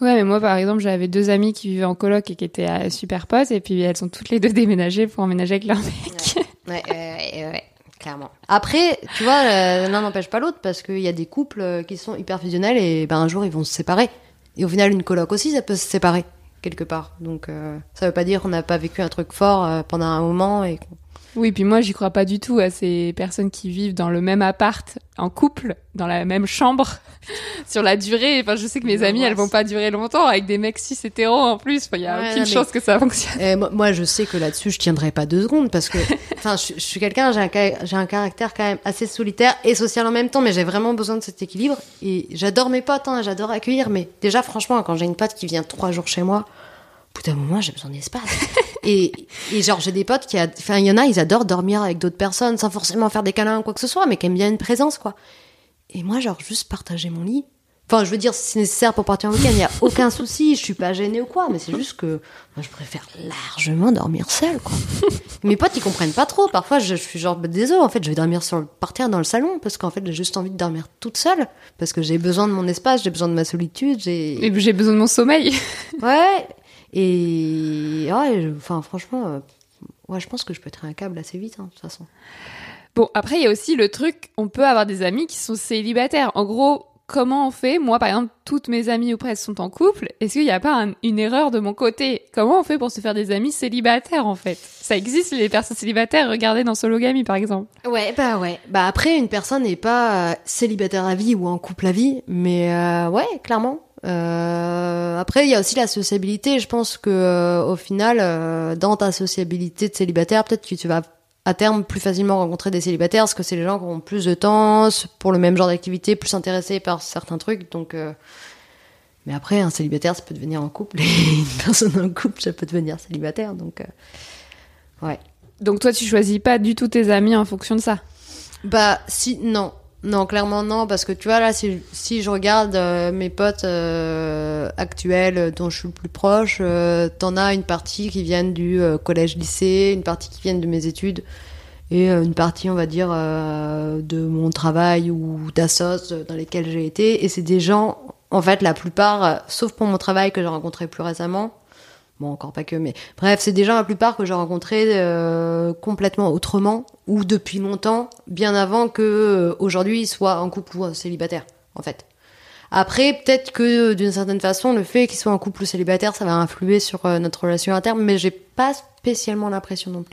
Speaker 1: Ouais, mais moi, par exemple, j'avais deux amies qui vivaient en coloc et qui étaient euh, super potes et puis elles sont toutes les deux déménagées pour emménager avec leur mec.
Speaker 4: Ouais, ouais, ouais, clairement. Après, tu vois, euh, l'un n'empêche pas l'autre parce qu'il y a des couples euh, qui sont hyper fusionnels et ben un jour ils vont se séparer. Et au final, une coloc aussi, ça peut se séparer quelque part. Donc euh, ça veut pas dire qu'on n'a pas vécu un truc fort pendant un moment et
Speaker 1: Oui, puis moi, j'y crois pas du tout à ces personnes qui vivent dans le même appart, en couple, dans la même chambre, sur la durée. Enfin, je sais que mes
Speaker 4: Non,
Speaker 1: amies, elles vont pas durer longtemps avec des mecs cis hétéros en plus. Enfin, il y a
Speaker 4: Ouais,
Speaker 1: aucune
Speaker 4: non, mais-
Speaker 1: chance que ça fonctionne.
Speaker 4: Eh, moi, moi, je sais que là-dessus, je tiendrai pas deux secondes parce que, enfin, je, je suis quelqu'un, j'ai un, caractère quand même assez solitaire et social en même temps, mais j'ai vraiment besoin de cet équilibre. Et j'adore mes potes, hein, j'adore accueillir, mais déjà, franchement, quand j'ai une pote qui vient trois jours chez moi, bout d'un moment, j'ai besoin d'espace. et, et genre, j'ai des potes qui, a- enfin, il y en a, ils adorent dormir avec d'autres personnes sans forcément faire des câlins ou quoi que ce soit, mais qui aiment bien une présence, quoi. Et moi, genre, juste partager mon lit, Enfin, je veux dire, si c'est nécessaire pour partir en week-end, il n'y a aucun souci, je suis pas gênée ou quoi, mais c'est juste que moi, je préfère largement dormir seule, quoi. Mes potes, ils comprennent pas trop. Parfois, je, je suis genre, bah, désolé, en fait, je vais dormir sur le, par terre dans le salon, parce qu'en fait, j'ai juste envie de dormir toute seule, parce que j'ai besoin de mon espace, j'ai besoin de ma solitude, j'ai.
Speaker 1: Et j'ai besoin de mon sommeil.
Speaker 4: Ouais. Et ouais, enfin, franchement, euh, ouais, je pense que je peux être un câble assez vite, hein, de toute façon.
Speaker 1: Bon, après, il y a aussi le truc, on peut avoir des amis qui sont célibataires. En gros, comment on fait? Moi, par exemple, toutes mes amies ou presque sont en couple. Est-ce qu'il n'y a pas un- une erreur de mon côté? Comment on fait pour se faire des amis célibataires, en fait? Ça existe, les personnes célibataires. Regardez dans Sologamy, par exemple.
Speaker 4: Ouais, bah ouais. Bah après, une personne n'est pas euh, célibataire à vie ou en couple à vie, mais euh, ouais, clairement. Euh, après, il y a aussi la sociabilité. Je pense que euh, au final, euh, dans ta sociabilité de célibataire, peut-être que tu vas à terme plus facilement rencontrer des célibataires, parce que c'est les gens qui ont plus de temps pour le même genre d'activité, plus intéressés par certains trucs. Donc, mais après, un célibataire, ça peut devenir en couple, et une personne en couple, ça peut devenir célibataire. Donc, ouais.
Speaker 1: Donc toi, tu choisis pas du tout tes amis en fonction de ça?
Speaker 4: Bah si non non clairement non parce que tu vois là si, je regarde euh, mes potes euh, actuels euh, dont je suis le plus proche t'en as une partie qui viennent du euh, collège lycée une partie qui viennent de mes études et une partie on va dire de mon travail ou d'assos dans lesquels j'ai été et c'est des gens en fait la plupart sauf pour mon travail que j'ai rencontré plus récemment Bon, encore pas que, mais bref, c'est des gens la plupart que j'ai rencontrés complètement autrement ou depuis longtemps, bien avant que euh, aujourd'hui ils soient en couple ou célibataire, en fait. Après, peut-être que d'une certaine façon, le fait qu'ils soient en couple ou célibataire, ça va influer sur euh, notre relation interne, mais j'ai pas spécialement l'impression non plus.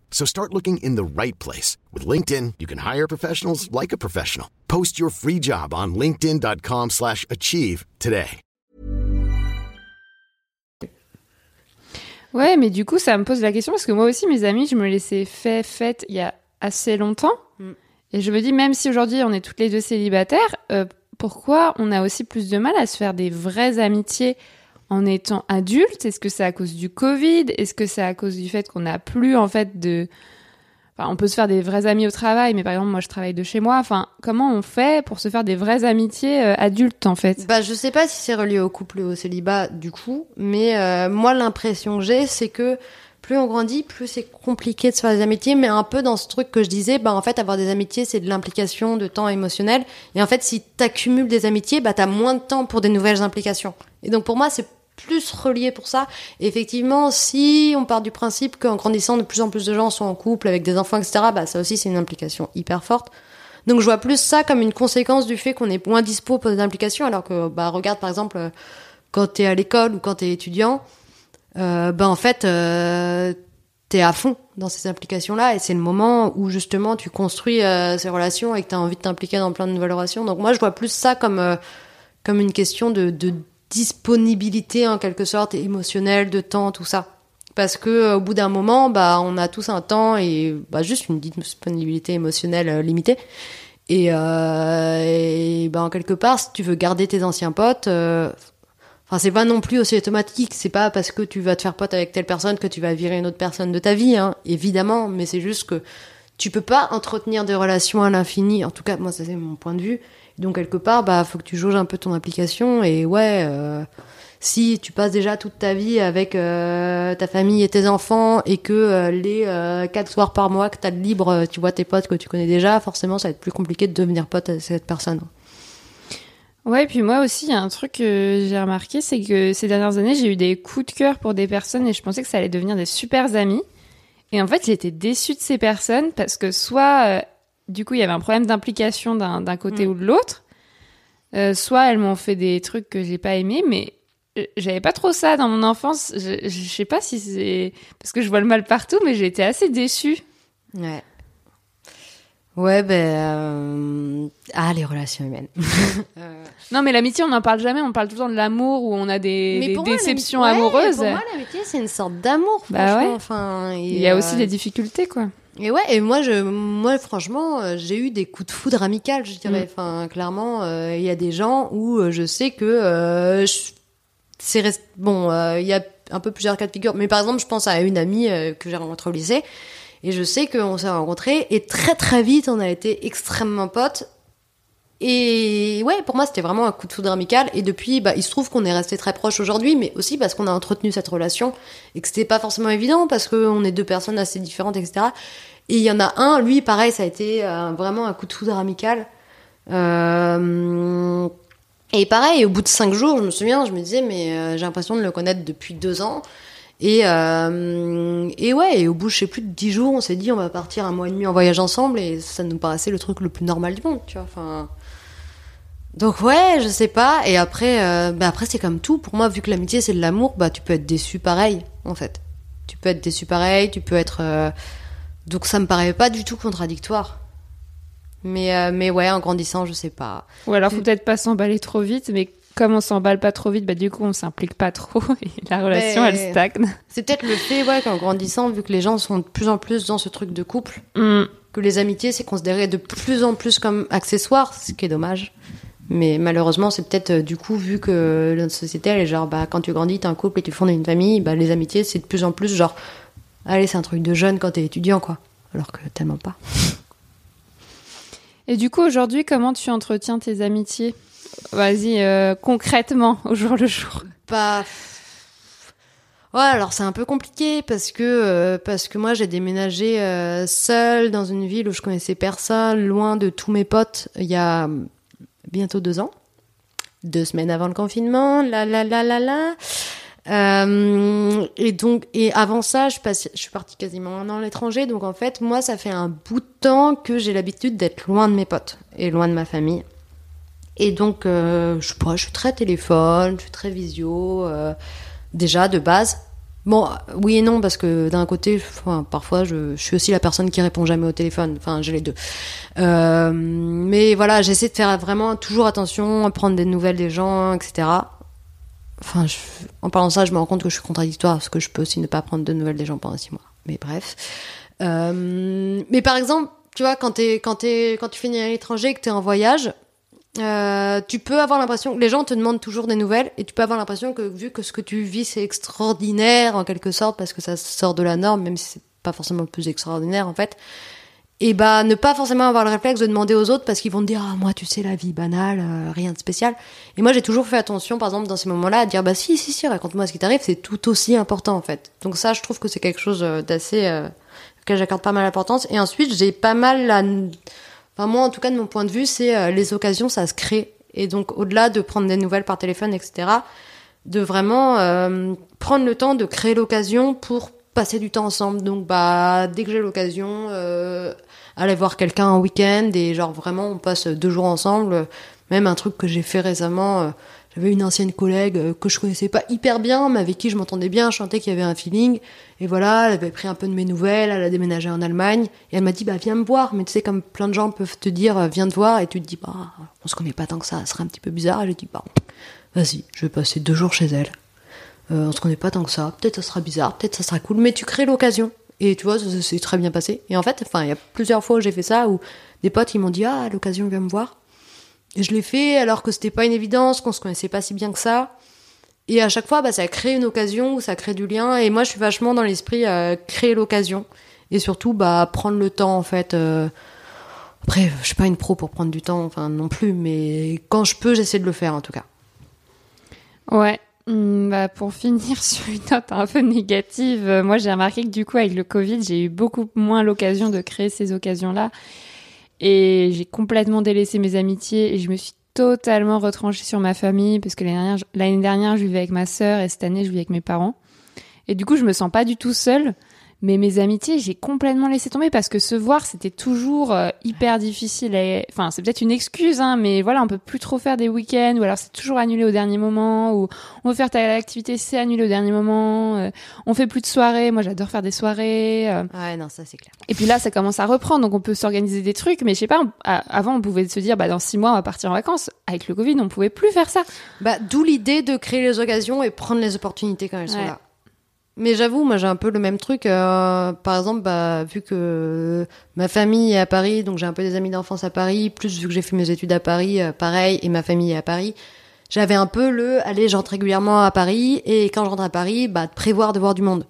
Speaker 5: So start looking in the right place. With LinkedIn, you can hire professionals like a professional. Post your free job on linkedin.com slash achieve today.
Speaker 1: Ouais, mais du coup, ça me pose la question parce que moi aussi, mes amis, je me laissais fait fête il y a assez longtemps.
Speaker 4: Mm.
Speaker 1: Et je me dis, même si aujourd'hui on est toutes les deux célibataires, euh, pourquoi on a aussi plus de mal à se faire des vraies amitiés en étant adulte? Est-ce que c'est à cause du Covid? Est-ce que c'est à cause du fait qu'on n'a plus en fait de... On peut se faire des vrais amis au travail, mais par exemple, moi je travaille de chez moi. Enfin, comment on fait pour se faire des vraies amitiés euh, adultes en fait?
Speaker 4: Bah, je sais pas si c'est relié au couple et au célibat du coup, mais euh, moi l'impression que j'ai, c'est que plus on grandit, plus c'est compliqué de se faire des amitiés, mais un peu dans ce truc que je disais, bah en fait avoir des amitiés c'est de l'implication, de temps émotionnel, et en fait si t'accumules des amitiés, bah t'as moins de temps pour des nouvelles implications. Et donc pour moi c'est plus relié pour ça. Effectivement, si on part du principe qu'en grandissant, de plus en plus de gens sont en couple avec des enfants, etc., bah ça aussi c'est une implication hyper forte. Donc je vois plus ça comme une conséquence du fait qu'on est moins dispo pour des implications, alors que bah regarde par exemple euh, quand t'es à l'école ou quand t'es étudiant, euh, bah en fait euh, t'es à fond dans ces implications-là et c'est le moment où justement tu construis euh, ces relations et que t'as envie de t'impliquer dans plein de nouvelles relations. Donc moi je vois plus ça comme euh, comme une question de disponibilité en quelque sorte émotionnelle, de temps, tout ça. Parce que euh, au bout d'un moment, bah on a tous un temps et bah juste une disponibilité émotionnelle euh, limitée. Et, euh, et ben quelque part, si tu veux garder tes anciens potes, euh, enfin c'est pas non plus aussi automatique. C'est pas parce que tu vas te faire pote avec telle personne que tu vas virer une autre personne de ta vie, hein, évidemment. Mais c'est juste que tu peux pas entretenir des relations à l'infini. En tout cas, moi ça c'est mon point de vue. Donc quelque part, bah faut que tu jauges un peu ton application. Et ouais, euh, si tu passes déjà toute ta vie avec euh, ta famille et tes enfants et que euh, les quatre soirs par mois que t'as de libre, tu vois tes potes que tu connais déjà, forcément ça va être plus compliqué de devenir pote avec cette personne.
Speaker 1: Ouais, puis moi aussi, il y a un truc que j'ai remarqué, c'est que ces dernières années, j'ai eu des coups de cœur pour des personnes et je pensais que ça allait devenir des super amis. Et en fait, été déçue de ces personnes parce que soit, du coup, il y avait un problème d'implication d'un côté
Speaker 4: Mm.
Speaker 1: ou de l'autre, euh, soit elles m'ont fait des trucs que j'ai pas aimés, mais euh, j'avais pas trop ça dans mon enfance. Je, je sais pas si c'est parce que je vois le mal partout, mais j'ai été assez déçue.
Speaker 4: Ouais. Ouais, ben. euh, Ah, les relations humaines.
Speaker 1: Non, mais l'amitié, on n'en parle jamais. On parle tout le temps de l'amour où on a des, des
Speaker 4: pour moi,
Speaker 1: déceptions
Speaker 4: ouais,
Speaker 1: amoureuses.
Speaker 4: Pour moi, l'amitié, c'est une sorte d'amour,
Speaker 1: Bah ouais.
Speaker 4: Enfin, et,
Speaker 1: Il y a aussi des difficultés, quoi.
Speaker 4: Et ouais, et moi, je, moi, franchement, euh, j'ai eu des coups de foudre amical, je dirais.
Speaker 1: Mm.
Speaker 4: Enfin, clairement, euh, il y a des gens où euh, je sais que euh, c'est rest- bon. euh, Il y a un peu plusieurs cas de figure, mais par exemple, je pense à une amie que j'ai rencontrée au lycée, et je sais qu'on s'est rencontrés, et très très vite, on a été extrêmement potes. Et ouais, pour moi, c'était vraiment un coup de foudre amical. Et depuis, bah, il se trouve qu'on est resté très proches aujourd'hui, mais aussi parce qu'on a entretenu cette relation et que c'était pas forcément évident parce qu'on est deux personnes assez différentes, etc. Et il y en a un, lui, pareil, ça a été euh, vraiment un coup de foudre amical. Euh, et pareil, au bout de cinq jours, je me souviens, je me disais, mais euh, j'ai l'impression de le connaître depuis deux ans. Et, et ouais, et au bout, je sais plus de dix jours, on s'est dit, on va partir un mois et demi en voyage ensemble, et ça nous paraissait le truc le plus normal du monde, tu vois. Enfin, donc ouais, je sais pas. Et après, euh, bah après c'est comme tout. Pour moi, vu que l'amitié c'est de l'amour, bah tu peux être déçu pareil, en fait. Tu peux être déçu pareil, tu peux être. euh, Donc ça me paraît pas du tout contradictoire. Mais euh, mais ouais, en grandissant, je sais pas.
Speaker 1: Ou alors, faut peut-être pas s'emballer trop vite, mais comme on s'emballe pas trop vite, bah du coup, on s'implique pas trop et la relation,
Speaker 4: Mais-
Speaker 1: elle stagne.
Speaker 4: C'est peut-être le fait, ouais, qu'en grandissant, vu que les gens sont de plus en plus dans ce truc de couple,
Speaker 1: Mm.
Speaker 4: que les amitiés c'est considéré de plus en plus comme accessoire, ce qui est dommage. Mais malheureusement, c'est peut-être euh, du coup, vu que notre société, elle est genre, bah, quand tu grandis, t'es un couple et tu fondes une famille, bah, les amitiés, c'est de plus en plus genre, allez, c'est un truc de jeune quand t'es étudiant, quoi. Alors que tellement pas.
Speaker 1: Et du coup, aujourd'hui, comment tu entretiens tes amitiés? Vas-y, euh, concrètement, au jour le jour.
Speaker 4: Bah. Ouais, alors c'est un peu compliqué parce que euh, parce que moi j'ai déménagé euh, seule dans une ville où je connaissais personne, loin de tous mes potes, il y a bientôt deux ans, deux semaines avant le confinement, la la la la la. Euh, et donc et avant ça, je, passe, je suis partie quasiment un an à l'étranger, donc en fait moi ça fait un bout de temps que j'ai l'habitude d'être loin de mes potes et loin de ma famille. Et donc, euh, je sais je suis très téléphone, je suis très visio, euh, déjà de base. Bon, oui et non, parce que d'un côté, enfin, parfois, je, suis aussi la personne qui répond jamais au téléphone. Enfin, j'ai les deux. Euh, mais voilà, j'essaie de faire vraiment toujours attention à prendre des nouvelles des gens, etc. Enfin, je- en parlant de ça, je me rends compte que je suis contradictoire, parce que je peux aussi ne pas prendre de nouvelles des gens pendant six mois. Mais bref. Euh, mais par exemple, tu vois, quand, t'es, quand, quand tu finis à l'étranger et que tu es en voyage, euh, tu peux avoir l'impression que les gens te demandent toujours des nouvelles et tu peux avoir l'impression que vu que ce que tu vis c'est extraordinaire en quelque sorte parce que ça sort de la norme même si c'est pas forcément le plus extraordinaire en fait et bah ne pas forcément avoir le réflexe de demander aux autres parce qu'ils vont te dire ah moi tu sais la vie banale euh, rien de spécial. Et moi j'ai toujours fait attention par exemple dans ces moments-là à dire bah si si si raconte-moi ce qui t'arrive c'est tout aussi important en fait. Donc ça je trouve que c'est quelque chose euh, d'assez euh, auquel j'accorde pas mal d'importance et ensuite j'ai pas mal la Enfin, moi, en tout cas, de mon point de vue, c'est euh, les occasions, ça se crée. Et donc, au-delà de prendre des nouvelles par téléphone, etc., de vraiment euh, prendre le temps de créer l'occasion pour passer du temps ensemble. Donc, bah, dès que j'ai l'occasion, euh, aller voir quelqu'un un week-end et genre vraiment, on passe deux jours ensemble. Même un truc que j'ai fait récemment. J'avais une ancienne collègue euh, que je connaissais pas hyper bien, mais avec qui je m'entendais bien, je sentais qu'il y avait un feeling. Et voilà, elle avait pris un peu de mes nouvelles, elle a déménagé en Allemagne, et elle m'a dit, bah viens me voir. Mais tu sais, comme plein de gens peuvent te dire, euh, viens te voir, et tu te dis, bah on se connaît pas tant que ça, ça serait un petit peu bizarre. Et j'ai dit, bah vas-y, je vais passer deux jours chez elle. Euh, on se connaît pas tant que ça, peut-être ça sera bizarre, peut-être ça sera cool, mais tu crées l'occasion. Et tu vois, ça s'est très bien passé. Et en fait, enfin, il y a plusieurs fois où j'ai fait ça, où des potes, ils m'ont dit, ah, l'occasion, viens me voir. Je l'ai fait alors que c'était pas une évidence, qu'on se connaissait pas si bien que ça. Et à chaque fois, bah, ça crée une occasion, ça crée du lien. Et moi, je suis vachement dans l'esprit euh, créer l'occasion. Et surtout, bah, prendre le temps, en fait. euh, Après, je suis pas une pro pour prendre du temps, enfin, non plus. Mais quand je peux, j'essaie de le faire, en tout cas.
Speaker 1: Ouais. Hum, bah, pour finir sur une note un peu négative, euh, moi j'ai remarqué que du coup avec le Covid, j'ai eu beaucoup moins l'occasion de créer ces occasions-là et j'ai complètement délaissé mes amitiés et je me suis totalement retranchée sur ma famille parce que l'année dernière, l'année dernière, je vivais avec ma sœur et cette année, je vis avec mes parents. Et du coup, je me sens pas du tout seule. Mais mes amitiés, j'ai complètement laissé tomber parce que se voir, c'était toujours euh, hyper difficile. Et... Enfin, c'est peut-être une excuse, hein, mais voilà, on peut plus trop faire des week-ends ou alors c'est toujours annulé au dernier moment ou on veut faire telle activité, c'est annulé au dernier moment. euh, on fait plus de soirées. Moi, j'adore faire des soirées. euh,
Speaker 4: Ouais, non, ça c'est clair.
Speaker 1: et puis là, ça commence à reprendre, donc on peut s'organiser des trucs. Mais je sais pas, on- avant, on pouvait se dire, bah dans six mois, on va partir en vacances. Avec le Covid, on pouvait plus faire ça.
Speaker 4: Bah, d'où l'idée de créer les occasions et prendre les opportunités quand elles sont là. Mais j'avoue, moi j'ai un peu le même truc. euh, par exemple, bah, vu que ma famille est à Paris, donc j'ai un peu des amis d'enfance à Paris, plus vu que j'ai fait mes études à Paris, euh, pareil, et ma famille est à Paris. J'avais un peu le, allez, j'entre régulièrement à Paris, et quand je rentre à Paris, bah, de prévoir de voir du monde.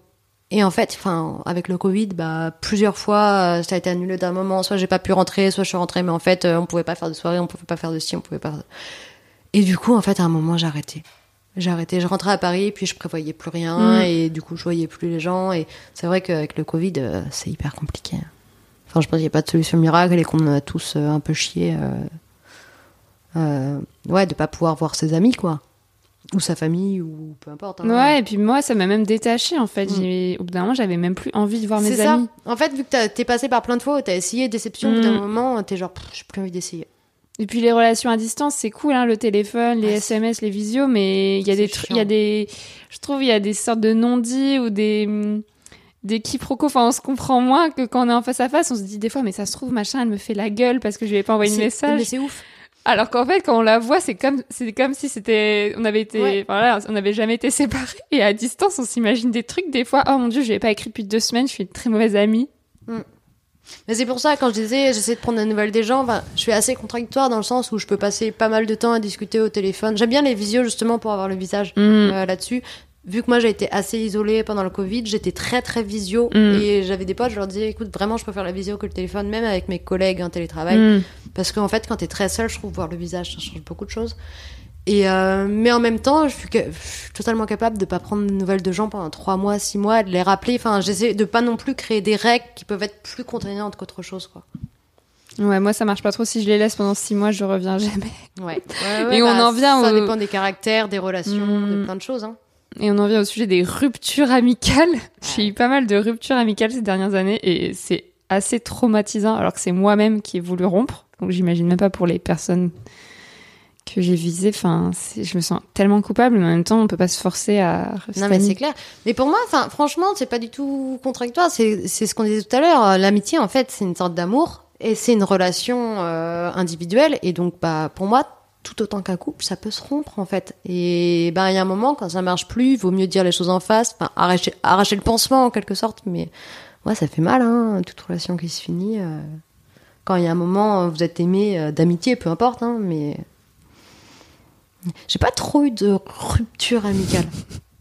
Speaker 4: Et en fait, enfin, avec le Covid, bah, plusieurs fois, euh, ça a été annulé d'un moment. Soit j'ai pas pu rentrer, soit je suis rentrée, mais en fait, euh, on pouvait pas faire de soirée, on pouvait pas faire de ci, on pouvait pas. Et du coup, en fait, à un moment, j'ai arrêté. J'ai arrêté. Je rentrais à Paris, puis je prévoyais plus rien,
Speaker 1: Mm.
Speaker 4: et du coup, je voyais plus les gens. Et c'est vrai qu'avec le Covid, euh, c'est hyper compliqué. Enfin, je pense qu'il n'y a pas de solution miracle et qu'on a tous euh, un peu chié. euh, euh, ouais, de pas pouvoir voir ses amis, quoi. Ou sa famille, ou peu importe. hein.
Speaker 1: Ouais, et puis moi, ça m'a même détaché, en fait. J'ai- Au bout d'un moment, j'avais même plus envie de voir mes
Speaker 4: Mm. C'est ça.
Speaker 1: amis.
Speaker 4: En fait, vu que t'es passé par plein de fois t'as essayé déception, au bout d'un
Speaker 1: Mm.
Speaker 4: moment, t'es genre, j'ai plus envie d'essayer.
Speaker 1: Et puis les relations à distance, c'est cool, hein, le téléphone, les
Speaker 4: Ouais,
Speaker 1: SMS, les visios, mais il y a des trucs, il y a des, je trouve, il y a des sortes de non-dits ou des, des quiproquos. Enfin, on se comprend moins que quand on est en face à face. On se dit des fois, mais ça se trouve, machin, elle me fait la gueule parce que je lui ai pas envoyé de message.
Speaker 4: Mais c'est ouf.
Speaker 1: Alors qu'en fait, quand on la voit, c'est comme, c'est comme si c'était, on avait été,
Speaker 4: Ouais.
Speaker 1: voilà, on n'avait jamais été séparés. Et à distance, on s'imagine des trucs, des fois, oh mon dieu, je lui ai pas écrit depuis deux semaines, je suis une très mauvaise amie.
Speaker 4: Mais c'est pour ça, quand je disais, j'essaie de prendre des nouvelles des gens, enfin, je suis assez contradictoire dans le sens où je peux passer pas mal de temps à discuter au téléphone. J'aime bien les visios justement pour avoir le visage
Speaker 1: Mm.
Speaker 4: euh, là-dessus. Vu que moi j'ai été assez isolée pendant le Covid, j'étais très très visio
Speaker 1: Mm.
Speaker 4: et j'avais des potes, je leur disais écoute vraiment je préfère la visio que le téléphone, même avec mes collègues en télétravail,
Speaker 1: Mm.
Speaker 4: parce qu'en fait quand t'es très seul, je trouve voir le visage ça change beaucoup de choses. Et euh, mais en même temps, je suis, ca- je suis totalement capable de pas prendre de nouvelles de gens pendant trois mois, six mois, de les rappeler. Enfin, j'essaie de pas non plus créer des règles qui peuvent être plus contraignantes qu'autre chose, quoi.
Speaker 1: Ouais, moi, ça marche pas trop. Si je les laisse pendant six mois, je reviens jamais.
Speaker 4: Ouais.
Speaker 1: Et on en vient
Speaker 4: Ça
Speaker 1: au-
Speaker 4: dépend des caractères, des relations, de plein de choses. Hein.
Speaker 1: Et on en vient au sujet des ruptures amicales. J'ai eu pas mal de ruptures amicales ces dernières années et c'est assez traumatisant alors que c'est moi-même qui ai voulu rompre. Donc j'imagine même pas pour les personnes que j'ai visées. Enfin, je me sens tellement coupable, mais en même temps, on peut pas se forcer à
Speaker 4: Non, mais c'est clair. Mais pour moi, enfin, franchement, c'est pas du tout contradictoire. C'est, c'est ce qu'on disait tout à l'heure. Euh, L'amitié, en fait, c'est une sorte d'amour et c'est une relation euh, individuelle. Et donc, bah, pour moi, tout autant qu'un couple, ça peut se rompre, en fait. Et bah, il y a un moment, quand ça marche plus, il vaut mieux dire les choses en face. Enfin, arracher, arracher le pansement, en quelque sorte. Mais ouais, ça fait mal, hein, toute relation qui se finit. euh, Quand il y a un moment, vous êtes aimé euh, d'amitié, peu importe, hein, mais j'ai pas trop eu de rupture amicale.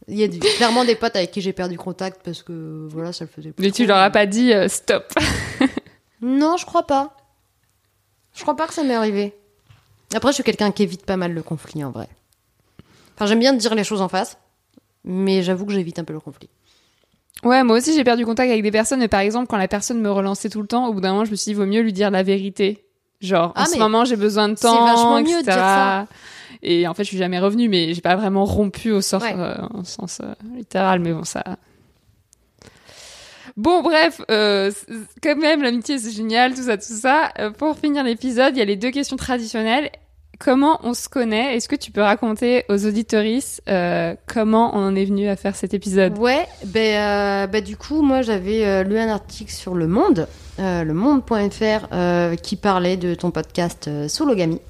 Speaker 4: Il y a du- clairement des potes avec qui j'ai perdu contact parce que voilà, ça le faisait plus.
Speaker 1: Mais tu leur as pas dit euh, stop.
Speaker 4: Non, je crois pas. Je crois pas que ça m'est arrivé. Après, je suis quelqu'un qui évite pas mal le conflit en vrai. Enfin, j'aime bien dire les choses en face, mais j'avoue que j'évite un peu le conflit.
Speaker 1: Ouais, moi aussi j'ai perdu contact avec des personnes, mais par exemple quand la personne me relançait tout le temps, au bout d'un moment je me suis dit vaut mieux lui dire la vérité. Genre
Speaker 4: Ah,
Speaker 1: en ce moment j'ai besoin de
Speaker 4: c'est
Speaker 1: temps,
Speaker 4: vachement mieux de
Speaker 1: etc.
Speaker 4: dire ça.
Speaker 1: Et en fait je suis jamais revenue, mais j'ai pas vraiment rompu au
Speaker 4: Ouais.
Speaker 1: euh, au sens euh, littéral, mais bon ça. Bon bref, euh, quand même l'amitié c'est génial, tout ça, tout ça. Pour finir l'épisode, il y a les deux questions traditionnelles. Comment on se connaît? Est-ce que tu peux raconter aux auditorices euh, comment on en est venu à faire cet épisode?
Speaker 4: Ouais, ben, euh, ben du coup, moi j'avais euh, lu un article sur Le Monde, le monde.fr, qui parlait de ton podcast Sologamy.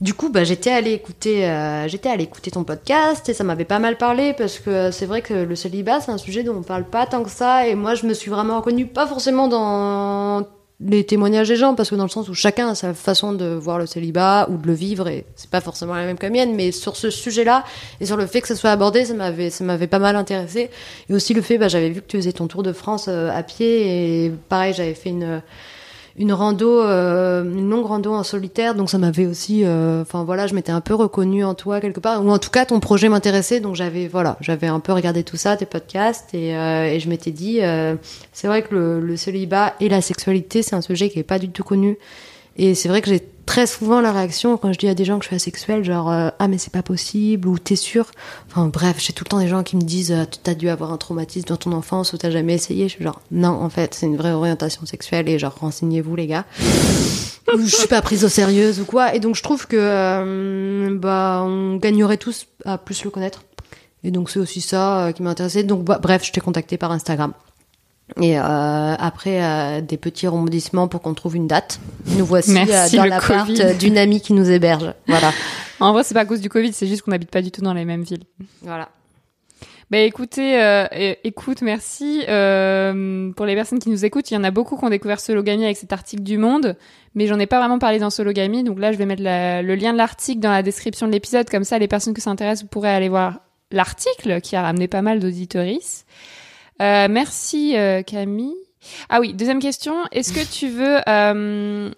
Speaker 4: Du coup, bah, j'étais allée écouter, euh, j'étais allée écouter ton podcast et ça m'avait pas mal parlé parce que c'est vrai que le célibat c'est un sujet dont on parle pas tant que ça et moi je me suis vraiment reconnue pas forcément dans les témoignages des gens parce que dans le sens où chacun a sa façon de voir le célibat ou de le vivre et c'est pas forcément la même que la mienne mais sur ce sujet-là et sur le fait que ça soit abordé ça m'avait ça m'avait pas mal intéressé et aussi le fait bah j'avais vu que tu faisais ton tour de France euh, à pied et pareil j'avais fait une une rando, euh, une longue rando en solitaire, donc ça m'avait aussi, euh, enfin voilà, je m'étais un peu reconnue en toi quelque part, ou en tout cas ton projet m'intéressait, donc j'avais voilà, j'avais un peu regardé tout ça, tes podcasts, et, euh, et je m'étais dit, euh, c'est vrai que le, le célibat et la sexualité, c'est un sujet qui est pas du tout connu, et c'est vrai que j'ai très souvent la réaction quand je dis à des gens que je suis asexuelle, genre euh, ah mais c'est pas possible ou t'es sûr. Enfin bref, j'ai tout le temps des gens qui me disent euh, t'as dû avoir un traumatisme dans ton enfance ou t'as jamais essayé. Je suis genre non en fait c'est une vraie orientation sexuelle et genre renseignez-vous les gars. Je suis pas prise au sérieux ou quoi. Et donc je trouve que euh, bah on gagnerait tous à plus le connaître. Et donc c'est aussi ça qui m'a intéressé. Donc bah, bref, je t'ai contacté par Instagram. Et euh, après euh, des petits rebondissements pour qu'on trouve une date, nous voici euh,
Speaker 1: Merci,
Speaker 4: dans
Speaker 1: le
Speaker 4: l'appart euh, d'une amie qui nous héberge. Voilà.
Speaker 1: En vrai, c'est pas à cause du Covid, c'est juste qu'on n'habite pas du tout dans les mêmes villes.
Speaker 4: voilà.
Speaker 1: Bah écoutez, euh, écoute, merci. Euh, pour les personnes qui nous écoutent, il y en a beaucoup qui ont découvert Sologamy avec cet article du Monde, mais j'en ai pas vraiment parlé dans Sologamy, donc là je vais mettre la- le lien de l'article dans la description de l'épisode, comme ça les personnes que ça intéresse, vous pourrez aller voir l'article qui a ramené pas mal d'auditories. Euh, merci euh, Camille. Ah oui, deuxième question, est-ce que tu veux... euh,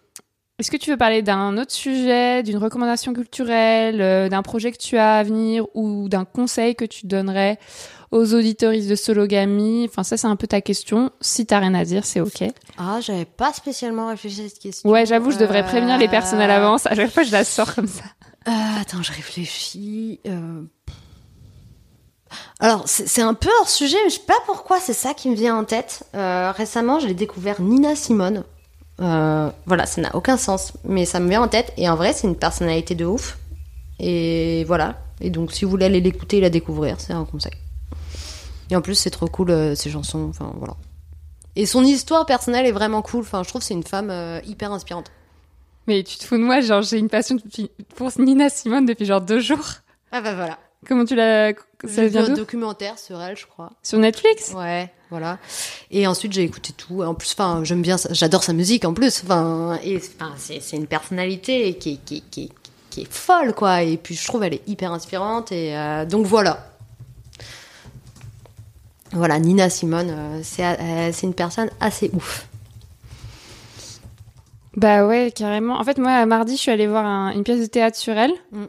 Speaker 1: est-ce que tu veux parler d'un autre sujet, d'une recommandation culturelle, d'un projet que tu as à venir ou d'un conseil que tu donnerais aux auditoristes de Sologamy Enfin, ça, c'est un peu ta question. Si t'as rien à dire, c'est OK.
Speaker 4: Ah, j'avais pas spécialement réfléchi à cette question.
Speaker 1: Ouais, j'avoue, je devrais prévenir les personnes à l'avance. À chaque fois, je la sors comme ça.
Speaker 4: Attends, je réfléchis. Alors, c'est un peu hors sujet, mais je sais pas pourquoi c'est ça qui me vient en tête. Euh, récemment, j'ai découvert Nina Simone. Euh, voilà, ça n'a aucun sens, mais ça me vient en tête. Et en vrai, c'est une personnalité de ouf. Et voilà. Et donc, si vous voulez aller l'écouter et la découvrir, c'est un conseil. Et en plus, c'est trop cool, euh, ses chansons. Enfin, voilà. Et son histoire personnelle est vraiment cool. Enfin, je trouve que c'est une femme hyper inspirante.
Speaker 1: Mais tu te fous de moi, genre, j'ai une passion pour Nina Simone depuis genre deux jours.
Speaker 4: Ah bah voilà.
Speaker 1: Comment tu l'as... Ça vient
Speaker 4: un documentaire sur elle, je crois.
Speaker 1: Sur Netflix
Speaker 4: Ouais, voilà. Et ensuite, j'ai écouté tout. En plus, enfin, j'aime bien, j'adore sa musique en plus. Enfin, et enfin, c'est une personnalité qui, est- qui, est- qui, est- qui est folle, quoi. Et puis, je trouve elle est hyper inspirante. Et euh, donc voilà. Voilà, Nina Simone, euh, c'est euh, c'est une personne assez ouf.
Speaker 1: Bah ouais, carrément. En fait, moi, mardi, je suis allée voir un- une pièce de théâtre sur elle
Speaker 4: Mm.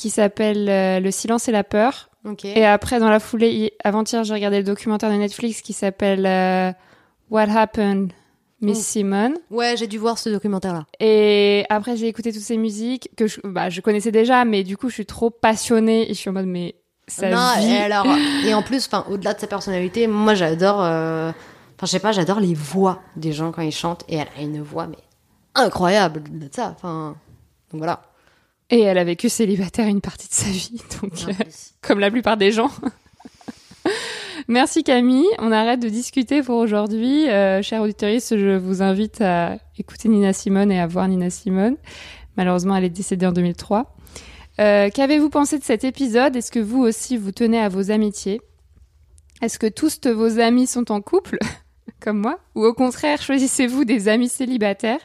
Speaker 1: Qui s'appelle euh, Le silence et la peur. Et après, dans la foulée, hi- avant-hier, j'ai regardé le documentaire de Netflix qui s'appelle euh, What Happened, Miss
Speaker 4: Oh.
Speaker 1: Simone.
Speaker 4: Ouais, j'ai dû voir ce documentaire-là.
Speaker 1: Et après, j'ai écouté toutes ces musiques que je, bah, je connaissais déjà, mais du coup, je suis trop passionnée et je suis en mode, mais ça
Speaker 4: non, et alors, et en plus, enfin, au-delà de sa personnalité, moi, j'adore, euh, enfin, je sais pas, j'adore les voix des gens quand ils chantent, et elle a une voix, mais incroyable de ça, enfin, donc voilà.
Speaker 1: Et elle a vécu célibataire une partie de sa vie, donc euh, comme la plupart des gens. Merci Camille, on arrête de discuter pour aujourd'hui. Euh, chers auditeurs, je vous invite à écouter Nina Simone et à voir Nina Simone. Malheureusement, elle est décédée en 2003. Euh, Qu'avez-vous pensé de cet épisode? Est-ce que vous aussi vous tenez à vos amitiés? Est-ce que tous vos amis sont en couple, comme moi? Ou au contraire, choisissez-vous des amis célibataires?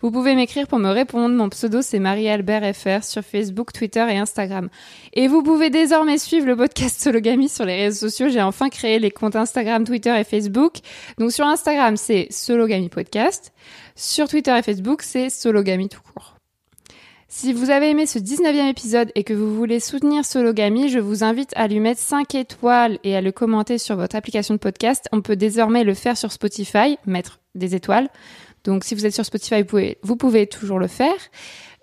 Speaker 1: Vous pouvez m'écrire pour me répondre. Mon pseudo, c'est Marie-Albert FR sur Facebook, Twitter et Instagram. Et vous pouvez désormais suivre le podcast Sologamy sur les réseaux sociaux. J'ai enfin créé les comptes Instagram, Twitter et Facebook. Donc sur Instagram, c'est Sologamy Podcast. Sur Twitter et Facebook, c'est Sologamy tout court. Si vous avez aimé ce 19e épisode et que vous voulez soutenir Sologamy, je vous invite à lui mettre 5 étoiles et à le commenter sur votre application de podcast. On peut désormais le faire sur Spotify, mettre des étoiles. Donc si vous êtes sur Spotify, vous pouvez, toujours le faire.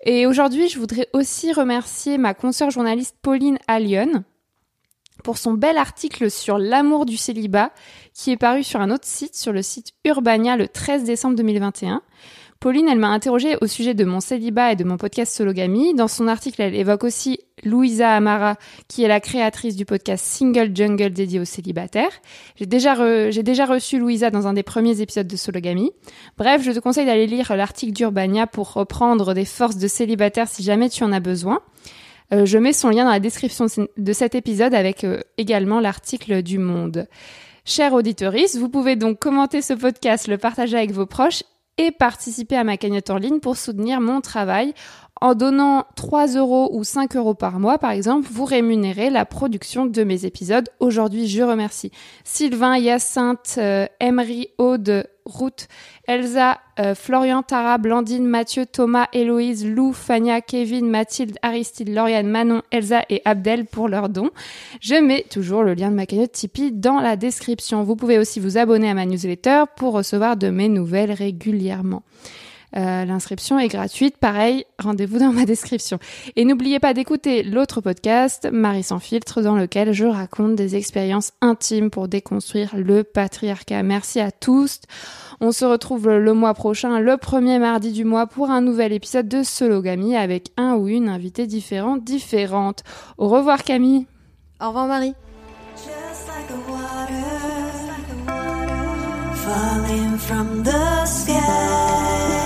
Speaker 1: Et aujourd'hui, je voudrais aussi remercier ma consoeur journaliste Pauline Allion pour son bel article sur l'amour du célibat qui est paru sur un autre site, sur le site Urbania le 13 décembre 2021. Pauline, elle m'a interrogée au sujet de mon célibat et de mon podcast Sologamy. Dans son article, elle évoque aussi Louisa Amara, qui est la créatrice du podcast Single Jungle dédié aux célibataires. J'ai déjà, reçu Louisa dans un des premiers épisodes de Sologamy. Bref, je te conseille d'aller lire l'article d'Urbania pour reprendre des forces de célibataire si jamais tu en as besoin. Euh, je mets son lien dans la description de cet épisode avec euh, également l'article du Monde. Chers auditeurs, vous pouvez donc commenter ce podcast, le partager avec vos proches et participer à ma cagnotte en ligne pour soutenir mon travail. En donnant 3 euros ou 5 euros par mois, par exemple, vous rémunérez la production de mes épisodes. Aujourd'hui, je remercie Sylvain, Hyacinthe, euh, Emery, Aude, Ruth, Elsa, euh, Florian, Tara, Blandine, Mathieu, Thomas, Héloïse, Lou, Fania, Kevin, Mathilde, Aristide, Lauriane, Manon, Elsa et Abdel pour leurs dons. Je mets toujours le lien de ma cagnotte Tipeee dans la description. Vous pouvez aussi vous abonner à ma newsletter pour recevoir de mes nouvelles régulièrement. Euh, L'inscription est gratuite. Pareil, rendez-vous dans ma description. Et n'oubliez pas d'écouter l'autre podcast, Marie sans filtre, dans lequel je raconte des expériences intimes pour déconstruire le patriarcat. Merci à tous. On se retrouve le mois prochain, le premier mardi du mois, pour un nouvel épisode de Sologamy avec un ou une invitée différente, différente. Au revoir Camille.
Speaker 4: Au revoir Marie.
Speaker 6: Just like the water falling from the sky.